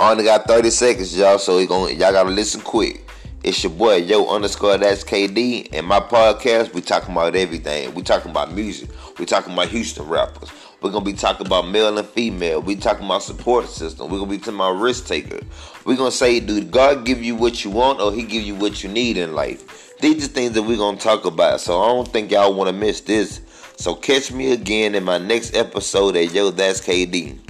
I only got 30 seconds, y'all, so gonna, y'all gotta listen quick. It's your boy, yo underscore that's KD, and my podcast, we talking about everything. We talking about music. We talking about Houston rappers. We're gonna be talking about male and female. We talking about support system. We're gonna be talking about risk taker. We're gonna say, dude, God give you what you want or he give you what you need in life. These are things that we're gonna talk about. So I don't think y'all wanna miss this. So catch me again in my next episode at Yo That's KD.